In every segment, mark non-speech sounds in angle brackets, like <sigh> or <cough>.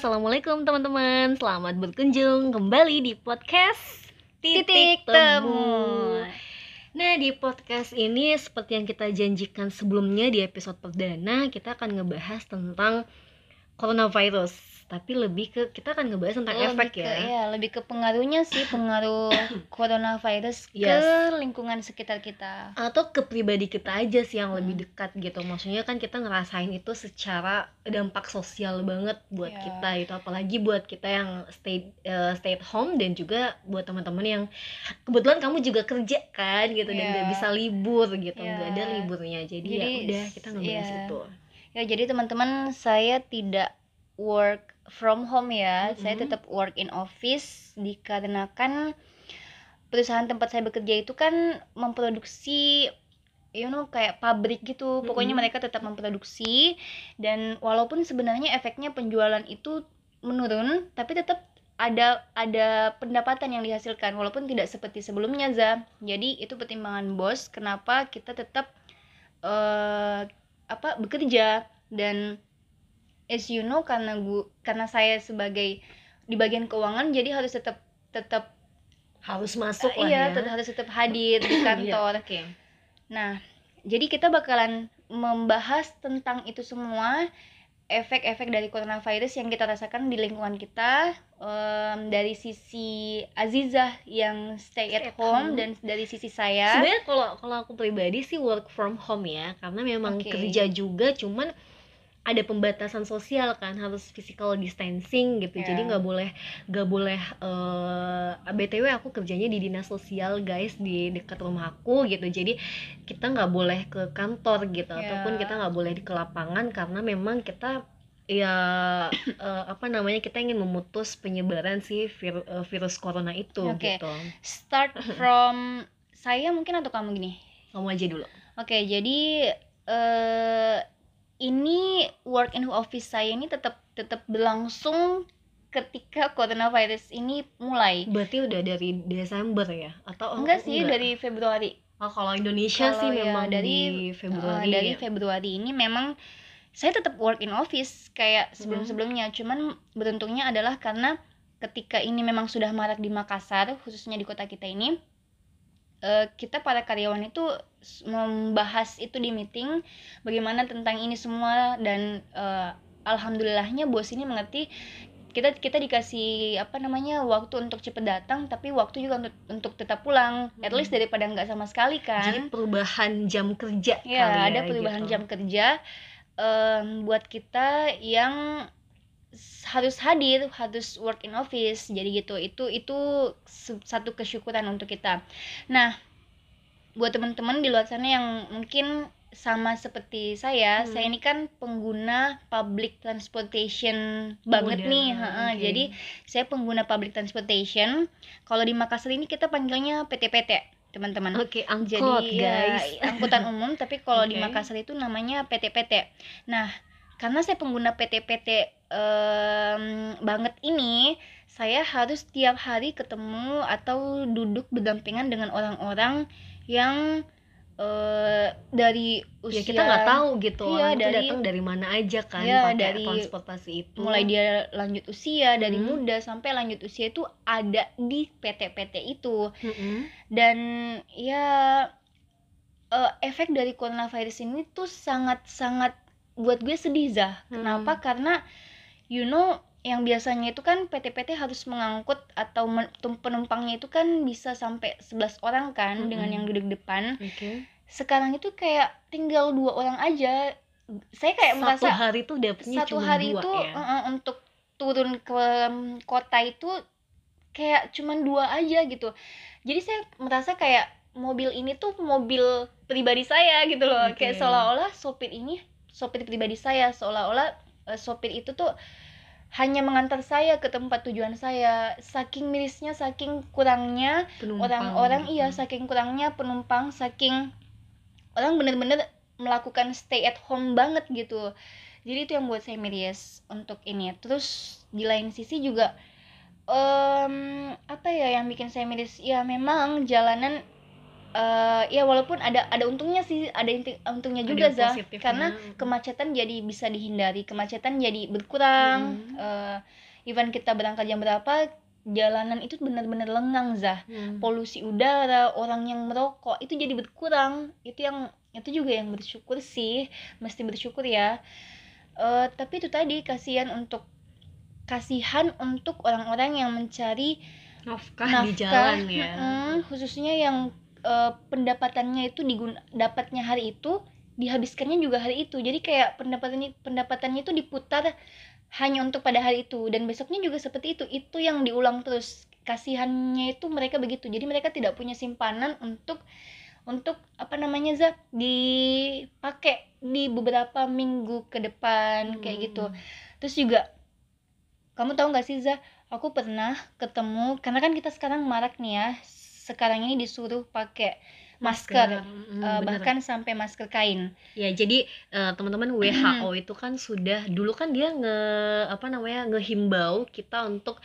assalamualaikum teman-teman. Selamat berkunjung kembali di podcast Titik Temu. Nah di podcast ini seperti yang kita janjikan sebelumnya di episode perdana kita akan ngebahas tentang coronavirus tapi lebih ke kita akan ngebahas tentang Lebih efek ke- ya. iya, lebih ke pengaruhnya sih pengaruh <coughs> coronavirus ke Yes. lingkungan sekitar kita. Atau ke pribadi kita aja sih yang lebih Hmm. dekat gitu. Maksudnya kan kita ngerasain itu secara dampak sosial banget buat Iya. kita itu apalagi buat kita yang stay eh, stay at home dan juga buat teman-teman yang kebetulan kamu juga kerja kan gitu dan Iya. nggak bisa libur gitu Iya. nggak ada liburnya jadi, ya Jadi, udah kita ngebahas iya. itu Ya, jadi teman-teman saya tidak work from home ya. Saya Mm-mm. tetap work in office dikarenakan perusahaan tempat saya bekerja itu kan memproduksi you know kayak pabrik gitu. Pokoknya Mm-mm. mereka tetap memproduksi dan walaupun sebenarnya efeknya penjualan itu menurun, tapi tetap ada ada pendapatan yang dihasilkan walaupun tidak seperti sebelumnya za. Jadi itu pertimbangan bos kenapa kita tetap eh apa bekerja. Dan as you know karena gua karena saya sebagai di bagian keuangan jadi harus tetap tetap harus masuk lah iya ya. tetap harus tetap hadir di Iya, kantor. oke. Nah, jadi kita bakalan membahas tentang itu semua efek-efek dari coronavirus yang kita rasakan di lingkungan kita em, dari sisi Azizah yang stay at Stay at home home. dan dari sisi saya sebenarnya kalau kalau aku pribadi sih work from home ya karena memang Oke. kerja juga cuman ada pembatasan sosial kan harus physical distancing gitu Ya. jadi nggak boleh nggak boleh eh btw aku kerjanya di dinas sosial guys di dekat rumahku gitu jadi kita nggak boleh ke kantor gitu Ya. ataupun kita nggak boleh di ke lapangan karena memang kita ya <coughs> eh, apa namanya kita ingin memutus penyebaran si vir- eh, virus corona itu Oke. gitu start <coughs> from saya mungkin atau kamu gini kamu aja dulu Oke, jadi eh ini work in office saya ini tetap tetap berlangsung ketika coronavirus ini mulai. Berarti udah dari Desember ya? Atau oh, Enggak sih enggak? dari Februari. Oh, kalau Indonesia Kalau sih ya memang dari- di Eh, Februari. dari ya. Februari ini memang saya tetap work in office kayak Hmm. sebelum-sebelumnya. Cuman beruntungnya adalah karena ketika ini memang sudah marak di Makassar, khususnya di kota kita ini, eh, kita para karyawan itu membahas itu di meeting bagaimana tentang ini semua dan eh, alhamdulillahnya bos ini mengerti kita kita dikasih apa namanya waktu untuk cepet datang tapi waktu juga untuk untuk tetap pulang at Hmm. least daripada nggak sama sekali kan Jadi perubahan jam kerja Ya, kali ya ada perubahan gitu. jam kerja em, buat kita yang harus hadir, harus work in office. Jadi gitu. Itu itu satu kesyukuran untuk kita. Nah, buat teman-teman di luar sana yang mungkin sama seperti saya, Hmm. saya ini kan pengguna public transportation banget Udah, nih. oke. Jadi saya pengguna public transportation. Kalau di Makassar ini kita panggilnya PT-PT, teman-teman Oke, angkot jadi ya, guys. angkutan umum tapi kalau di <laughs> Oke. Makassar itu namanya PT-PT nah karena saya pengguna PT-PT em, banget ini saya harus tiap hari ketemu atau duduk berdampingan dengan orang-orang yang eh, dari ya usia kita nggak tahu gitu Iya, orang itu dari- datang dari mana aja kan Iya, pakai dari transportasi itu. mulai dia lanjut usia dari Hmm. muda sampai lanjut usia itu ada di PT-PT itu Mm-mm. dan ya eh, efek dari coronavirus ini tuh sangat-sangat buat gue sedih Zah. Hmm. Kenapa? Karena you know yang biasanya itu kan PT-PT harus mengangkut atau men- penumpangnya itu kan bisa sampai 11 orang kan dengan Mm-mm. yang duduk depan. Oke. Sekarang itu kayak tinggal dua orang aja. Saya kayak Satu merasa hari tuh dapetnya satu cuma hari dua itu ya. eh, untuk turun ke kota itu kayak cuman dua aja gitu jadi saya merasa kayak mobil ini tuh mobil pribadi saya gitu loh Oke. kayak seolah-olah sopir ini sopir pribadi saya. Seolah-olah eh, sopir itu tuh hanya mengantar saya ke tempat tujuan saya. Saking mirisnya saking kurangnya orang-orang iya saking kurangnya penumpang saking orang bener-bener melakukan stay at home banget gitu. Jadi itu yang buat saya miris untuk ini. Terus di lain sisi juga em, apa ya yang bikin saya miris? Ya memang jalanan eh, ya walaupun ada ada untungnya sih ada inti- untungnya juga positifnya. karena kemacetan jadi bisa dihindari kemacetan jadi berkurang. Hmm. Eh, even kita berangkat jam berapa jalanan itu benar-benar lengang Zah. Hmm. polusi udara orang yang merokok itu jadi berkurang. Itu yang itu juga yang bersyukur sih. Mesti bersyukur ya. Eh, tapi itu tadi kasihan untuk kasihan untuk orang-orang yang mencari nafkah, di nafkah. jalan ya. Mm, khususnya yang eh, pendapatannya itu digun dapatnya hari itu dihabiskannya juga hari itu. Jadi kayak pendapatannya pendapatannya itu diputar hanya untuk pada hari itu. Dan besoknya juga seperti itu. Itu yang diulang terus. Kasihannya itu mereka begitu. Jadi mereka tidak punya simpanan untuk untuk apa namanya za dipakai di beberapa minggu ke depan kayak Hmm. gitu. Terus juga kamu tahu nggak sih za aku pernah ketemu karena kan kita sekarang marak nih ya sekarang ini disuruh pakai masker, Mm, eh, bener. bahkan sampai masker kain. Ya jadi eh, teman-teman WHO itu kan sudah dulu kan dia nge apa namanya ngehimbau kita untuk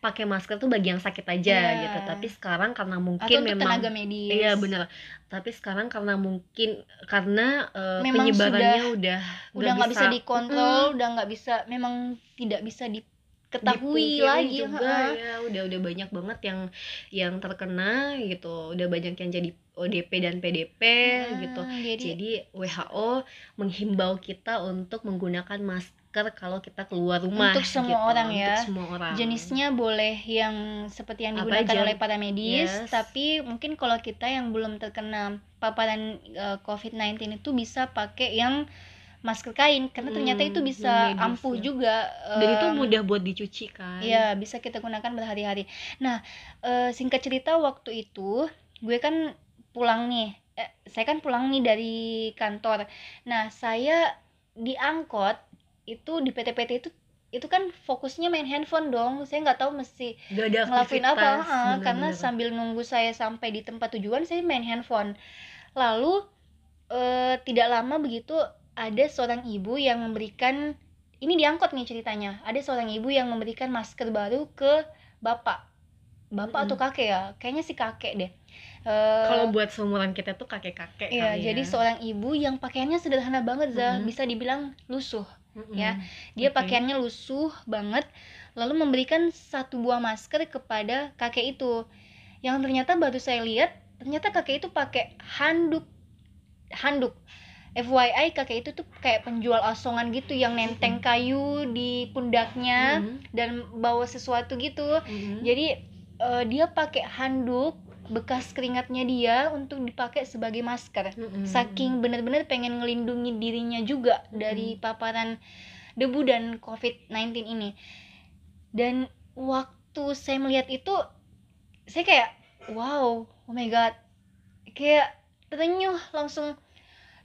pakai masker tuh bagi yang sakit aja Iya. gitu. Tapi sekarang karena mungkin atau memang tenaga medis. Iya bener. Tapi sekarang karena mungkin karena Memang penyebarannya udah udah nggak bisa. dikontrol udah nggak bisa memang tidak bisa diketahui dipungkiri lagi juga ha-ha. ya udah udah banyak banget yang yang terkena gitu udah banyak yang jadi ODP dan PDP Hmm, gitu jadi, jadi WHO menghimbau kita untuk menggunakan masker kalau kita keluar rumah Untuk semua gitu. orang ya. Untuk semua orang. jenisnya boleh yang seperti yang Apa digunakan aja? oleh para medis Yes. tapi mungkin kalau kita yang belum terkena paparan eh, COVID-19 itu bisa pakai yang masker kain karena ternyata Hmm, itu yang bisa medis ampuh ya. juga Dan itu mudah buat dicuci kan. Iya, bisa kita gunakan berhari-hari. Nah, eh, singkat cerita waktu itu gue kan pulang nih. Eh, saya kan pulang nih dari kantor. Nah, saya di angkot itu di PT-PT itu itu kan fokusnya main handphone dong. Saya nggak tahu mesti ngelakuin apa, ha, karena sambil nunggu saya sampai di tempat tujuan saya main handphone. Lalu eh, tidak lama begitu ada seorang ibu yang memberikan ini diangkut nih ceritanya. Ada seorang ibu yang memberikan masker baru ke bapak. Bapak atau kakek ya? Kayaknya si kakek deh. Eh, kalau buat seumuran kita tuh kakek-kakek Iya, kali jadi ya. seorang ibu yang pakaiannya sederhana banget, Zah. Mm-mm. Bisa dibilang lusuh. Mm-mm. ya, Dia Oke. pakaiannya lusuh banget, lalu memberikan satu buah masker kepada kakek itu. Yang ternyata baru saya lihat, ternyata kakek itu pakai handuk. Handuk. FYI kakek itu tuh kayak penjual asongan gitu yang nenteng kayu di pundaknya Mm-mm. dan bawa sesuatu gitu. Mm-mm. Jadi eh, dia pakai handuk bekas keringatnya dia untuk dipakai sebagai masker Mm-mm. saking benar-benar pengen ngelindungi dirinya juga dari paparan debu dan COVID-19 ini. Dan waktu saya melihat itu, saya kayak, wow, oh my god, kayak terenyuh langsung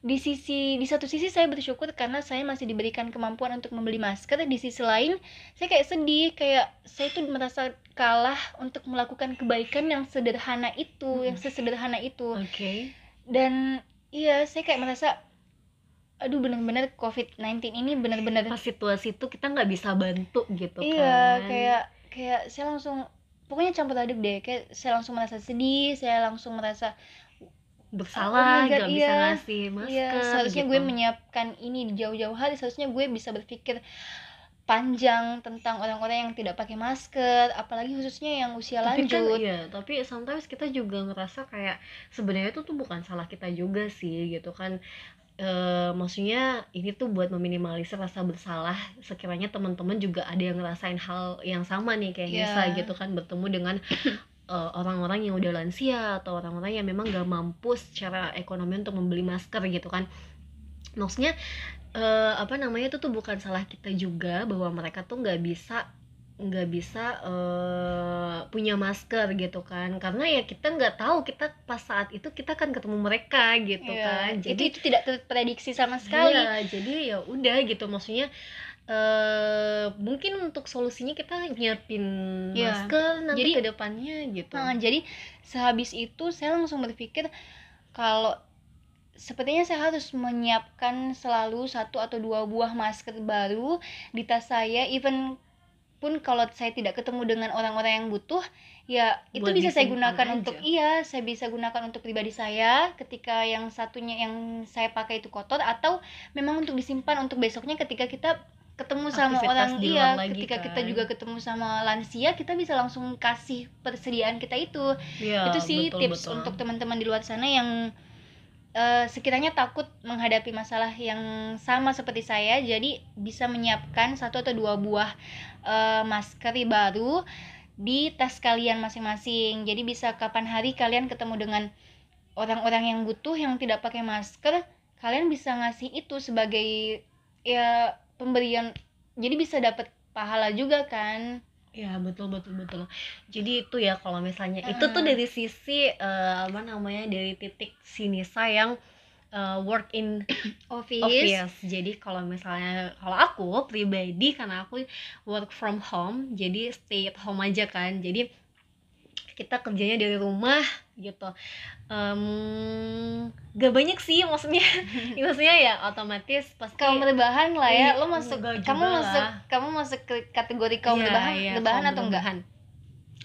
di sisi di satu sisi saya bersyukur karena saya masih diberikan kemampuan untuk membeli masker di sisi lain saya kayak sedih kayak saya tuh merasa kalah untuk melakukan kebaikan yang sederhana itu Mm-mm. yang sesederhana itu Oke. dan iya saya kayak merasa aduh bener-bener COVID-19 ini bener-bener Pas situasi itu kita nggak bisa bantu gitu iya kan. kayak kayak saya langsung pokoknya campur aduk deh kayak saya langsung merasa sedih saya langsung merasa bersalah God, nggak bisa iya. ngasih masker iya seharusnya gitu. gue menyiapkan ini di jauh-jauh hari seharusnya gue bisa berpikir panjang tentang orang-orang yang tidak pakai masker apalagi khususnya yang usia tapi kan lanjut iya tapi sometimes kita juga ngerasa kayak sebenarnya itu tuh bukan salah kita juga sih gitu kan Eh maksudnya ini tuh buat meminimalisir rasa bersalah sekiranya teman-teman juga ada yang ngerasain hal yang sama nih kayak Iya. Nisa gitu kan bertemu dengan <laughs> eh, orang-orang yang udah lansia atau orang-orang yang memang gak mampu secara ekonomi untuk membeli masker gitu kan. Maksudnya eh, apa namanya itu tuh bukan salah kita juga bahwa mereka tuh nggak bisa nggak bisa eh, punya masker gitu kan. Karena ya kita nggak tahu kita pas saat itu kita kan ketemu mereka gitu Iya, kan. itu jadi itu tidak terprediksi sama sekali. Iya, jadi ya udah gitu. Maksudnya eh mungkin untuk solusinya kita nyiapin Iya. masker nanti Jadi- ke depannya gitu Nah, jadi sehabis itu saya langsung berpikir kalau sepertinya saya harus menyiapkan selalu satu atau dua buah masker baru di tas saya even pun kalau saya tidak ketemu dengan orang-orang yang butuh ya itu Buat bisa saya gunakan aja. untuk iya saya bisa gunakan untuk pribadi saya ketika yang satunya yang saya pakai itu kotor atau memang untuk disimpan untuk besoknya ketika kita ketemu sama Aktivitas orang di iya luar lagi, ketika kita kan. juga ketemu sama lansia kita bisa langsung kasih persediaan kita itu Iya, itu sih betul, tips betul. untuk teman-teman di luar sana yang eh, sekiranya takut menghadapi masalah yang sama seperti saya jadi bisa menyiapkan satu atau dua buah eh, masker baru di tas kalian masing-masing jadi bisa kapan hari kalian ketemu dengan orang-orang yang butuh yang tidak pakai masker kalian bisa ngasih itu sebagai ya pemberian jadi bisa dapat pahala juga kan Ya betul betul betul. Jadi itu ya kalau misalnya itu tuh dari sisi eh, apa namanya dari titik sini sayang eh, work in <coughs> office, office. Jadi kalau misalnya kalau aku pribadi karena aku work from home, jadi stay at home aja kan. Jadi kita kerjanya dari rumah gitu. Em, gak banyak sih maksudnya. <laughs> maksudnya ya otomatis pasti kaum rebahan lah ya Iya, lo masuk kamu masuk lah. kamu masuk ke kategori kaum Iya, rebahan iya, rebahan kaum atau enggak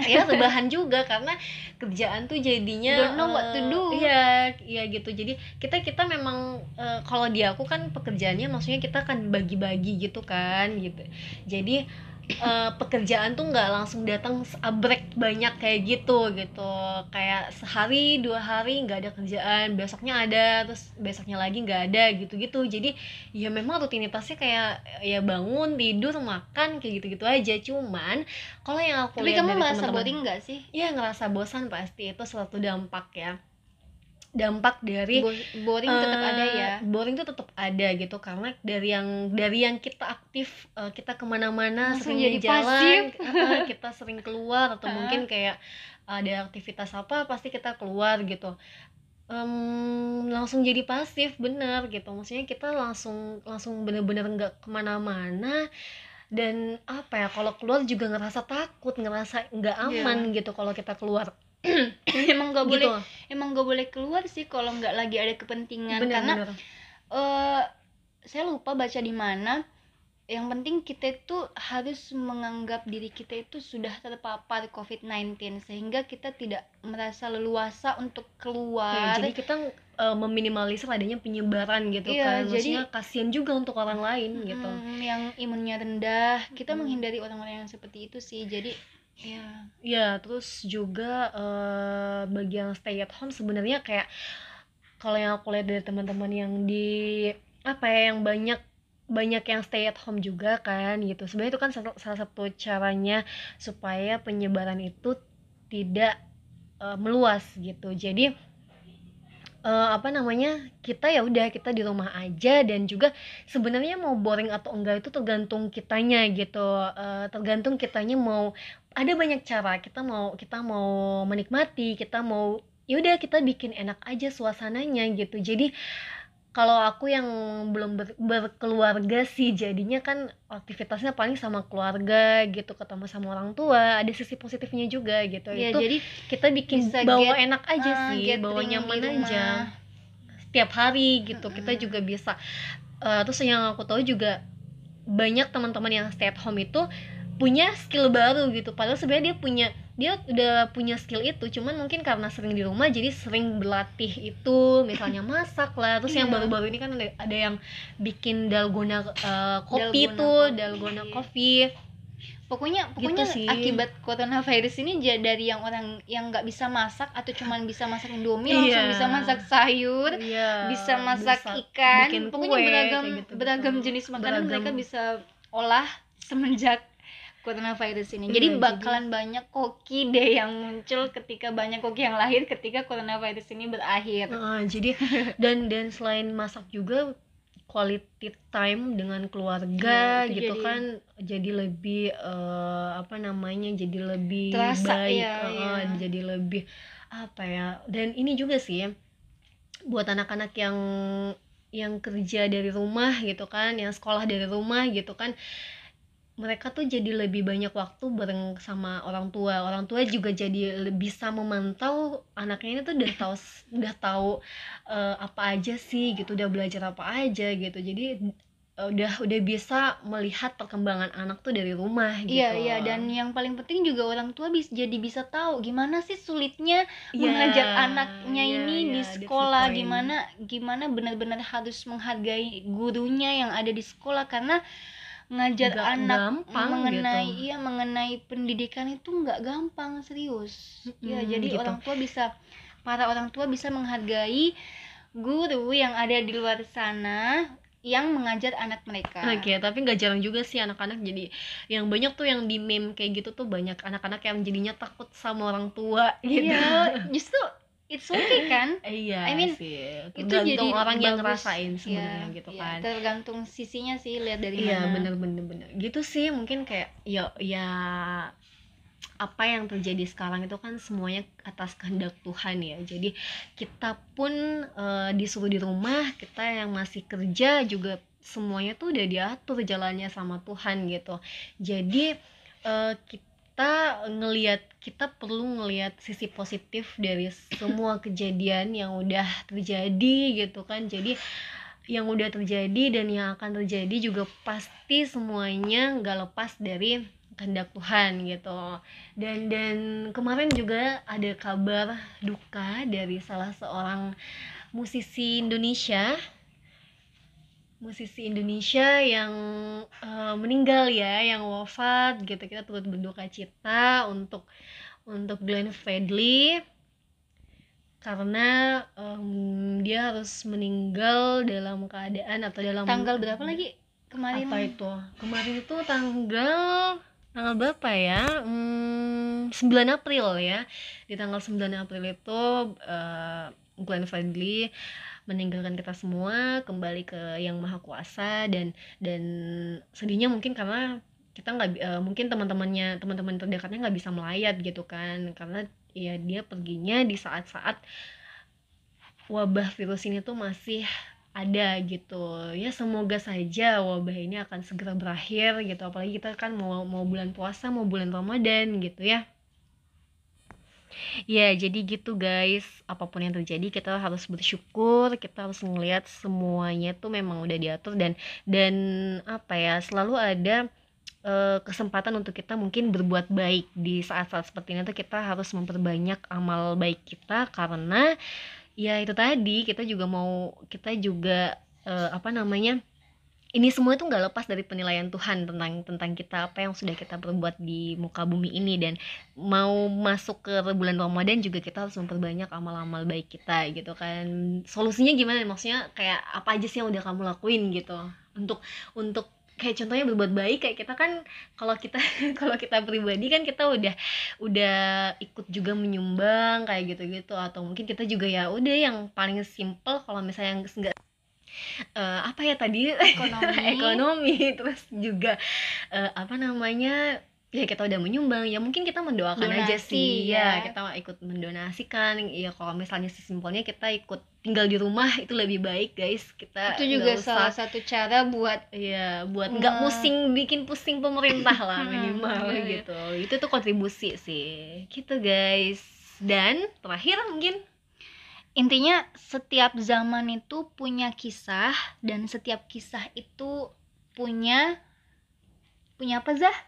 ya rebahan juga karena kerjaan tuh jadinya Don't know what to eh, do. iya iya gitu jadi kita kita memang eh, kalau di aku kan pekerjaannya maksudnya kita kan bagi-bagi gitu kan gitu jadi eh, pekerjaan tuh nggak langsung datang abrek banyak kayak gitu gitu. Kayak sehari dua hari nggak ada kerjaan besoknya ada terus besoknya lagi nggak ada gitu gitu jadi ya memang rutinitasnya kayak ya bangun tidur makan kayak gitu gitu aja. Cuman kalau yang aku tapi kamu merasa boring nggak sih? Ya ngerasa bosan pasti. Itu suatu dampak ya dampak dari Bo- boring tetap eh, ada ya. boring tuh tetap ada gitu. Karena dari yang dari yang kita aktif eh, kita ke mana-mana sering jadi jalan <laughs> eh, kita sering keluar atau mungkin kayak ada aktivitas apa pasti kita keluar gitu. Em, langsung jadi pasif bener gitu. Maksudnya kita langsung langsung bener-bener nggak ke mana-mana. Dan apa ya kalau keluar juga ngerasa takut ngerasa nggak Iya. aman gitu kalau kita keluar <clears throat> emang nggak boleh gitu emang nggak boleh keluar sih kalau nggak lagi ada kepentingan. Karena bener-bener eh saya lupa baca di mana. Yang penting kita itu harus menganggap diri kita itu sudah terpapar COVID-19 sehingga kita tidak merasa leluasa untuk Ya, keluar jadi kita eh, meminimalisir adanya penyebaran gitu Iya, kan. jadi- maksudnya kasihan juga untuk orang lain gitu. Mm, yang imunnya rendah. Kita Mm. menghindari orang-orang yang seperti itu sih. Jadi ya ya terus juga bagi yang stay at home sebenarnya kayak kalau yang aku lihat dari teman-teman yang di apa ya yang banyak banyak yang stay at home juga kan gitu. Sebenarnya itu kan satu- salah satu caranya supaya penyebaran itu tidak eh, meluas gitu. Jadi eh, apa namanya kita ya udah kita di rumah aja dan juga sebenarnya mau boring atau enggak itu tergantung kitanya gitu. Eh, tergantung kitanya mau ada banyak cara. Kita mau kita mau menikmati kita mau yaudah kita bikin enak aja suasananya gitu. Jadi kalau aku yang belum ber- berkeluarga sih jadinya kan aktivitasnya paling sama keluarga gitu ketemu sama orang tua ada sisi positifnya juga gitu. Ya itu jadi kita bikin bisa bawa get- enak aja ah, sih bawa nyaman aja. Setiap hari gitu kita Mm-mm. juga bisa. Eh, terus yang aku tahu juga banyak teman-teman yang stay at home itu punya skill baru gitu padahal sebenarnya dia punya dia udah punya skill itu cuman mungkin karena sering di rumah jadi sering berlatih itu misalnya masak lah terus yang Iya. baru-baru ini kan ada, ada yang bikin dalgona eh, kopi Dalgona tuh kopi. dalgona coffee pokoknya pokoknya Gitu sih. akibat coronavirus ini dari yang orang yang nggak bisa masak atau cuman bisa masak indomie Iya. langsung bisa masak sayur Iya, bisa masak bisa ikan pokoknya kue, beragam gitu-gitu. beragam jenis makanan Beragam. mereka bisa olah semenjak coronavirus ini. Jadi jadi- bakalan banyak koki deh yang muncul ketika banyak koki yang lahir ketika coronavirus ini berakhir. Heeh, jadi <laughs> dan dan selain masak juga quality time dengan keluarga itu gitu jadi- kan jadi lebih eh, apa namanya jadi lebih Terasa, baik. iya, heeh, iya. jadi lebih apa ya dan ini juga sih buat anak-anak yang yang kerja dari rumah gitu kan yang sekolah dari rumah gitu kan mereka tuh jadi lebih banyak waktu bareng sama orang tua. Orang tua juga jadi bisa memantau anaknya ini tuh udah tahu udah tahu eh, apa aja sih gitu udah belajar apa aja gitu. Jadi udah udah bisa melihat perkembangan anak tuh dari rumah gitu. Iya iya dan yang paling penting juga orang tua bisa jadi bisa tahu gimana sih sulitnya mengajar anaknya iya, ini iya, di sekolah gimana gimana benar-benar harus menghargai gurunya yang ada di sekolah. Karena ngajar Nggak anak gampang mengenai gitu. iya mengenai pendidikan itu nggak gampang serius ya Mm-mm, jadi gitu. orang tua bisa para orang tua bisa menghargai guru yang ada di luar sana yang mengajar anak mereka Oke, tapi nggak jarang juga sih anak-anak jadi yang banyak tuh yang di meme kayak gitu tuh banyak anak-anak yang jadinya takut sama orang tua gitu. iya justru it's okay kan? Iya I mean, sih. itu Tergantung jadi orang yang ngerasain sebenarnya Iya, gitu iya, kan. tergantung sisinya sih lihat dari Iya mana. bener bener bener. Gitu sih mungkin kayak ya ya apa yang terjadi sekarang itu kan semuanya atas kehendak Tuhan ya. Jadi kita pun eh, disuruh di rumah kita yang masih kerja juga semuanya tuh udah diatur jalannya sama Tuhan gitu. Jadi eh, kita ngelihat kita perlu ngelihat sisi positif dari semua kejadian yang udah terjadi gitu kan. Jadi yang udah terjadi dan yang akan terjadi juga pasti semuanya nggak lepas dari kehendak Tuhan gitu. Dan dan kemarin juga ada kabar duka dari salah seorang musisi Indonesia musisi Indonesia yang eh, meninggal ya yang wafat gitu. Kita turut berduka cita untuk untuk Glenn Fredly. Karena em, dia harus meninggal dalam keadaan atau dalam tanggal berapa lagi? Kemarin. Apa itu? Kemarin itu tanggal tanggal berapa ya? Hmm, 9 April ya. Di tanggal 9 April itu eh, Glenn Fredly meninggalkan kita semua kembali ke yang maha kuasa dan dan sedihnya mungkin karena kita nggak eh, mungkin teman-temannya teman-teman terdekatnya nggak bisa melayat gitu kan. Karena ya dia perginya di saat-saat wabah virus ini tuh masih ada gitu. Ya semoga saja wabah ini akan segera berakhir gitu. Apalagi kita kan mau mau bulan puasa mau bulan Ramadan gitu ya ya jadi gitu guys. Apa pun yang terjadi kita harus bersyukur kita harus ngelihat semuanya tuh memang udah diatur dan dan apa ya selalu ada eh, kesempatan untuk kita mungkin berbuat baik. Di saat-saat seperti ini tuh kita harus memperbanyak amal baik kita karena ya itu tadi kita juga mau kita juga eh, apa namanya ini semua tuh nggak lepas dari penilaian Tuhan tentang tentang kita apa yang sudah kita perbuat di muka bumi ini. Dan mau masuk ke bulan Ramadan juga kita harus memperbanyak amal-amal baik kita gitu kan. Solusinya gimana? Maksudnya kayak apa aja sih yang udah kamu lakuin gitu. Untuk untuk kayak contohnya berbuat baik kayak kita kan kalau kita <laughs> kalau kita pribadi kan kita udah udah ikut juga menyumbang kayak gitu-gitu. Atau mungkin kita juga ya udah yang paling simple kalau misalnya nggak eh, apa ya tadi? Ekonomi. <laughs> ekonomi terus juga eh, apa namanya ya kita udah menyumbang ya mungkin kita mendoakan aja Donasi, sih. Ya. ya. kita ikut mendonasikan. Ya kalau misalnya sesimpelnya kita ikut tinggal di rumah itu lebih baik guys. Kita itu juga nggak salah usah satu cara buat ya buat nggak pusing bikin pusing pemerintah lah Hmm, minimal <laughs> gitu. Itu tuh kontribusi sih. Gitu guys. Dan terakhir mungkin intinya setiap zaman itu punya kisah dan setiap kisah itu punya punya apa Zah?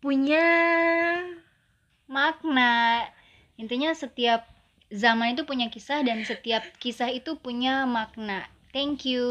punya makna. Intinya setiap zaman itu punya kisah dan setiap kisah itu punya makna. Thank you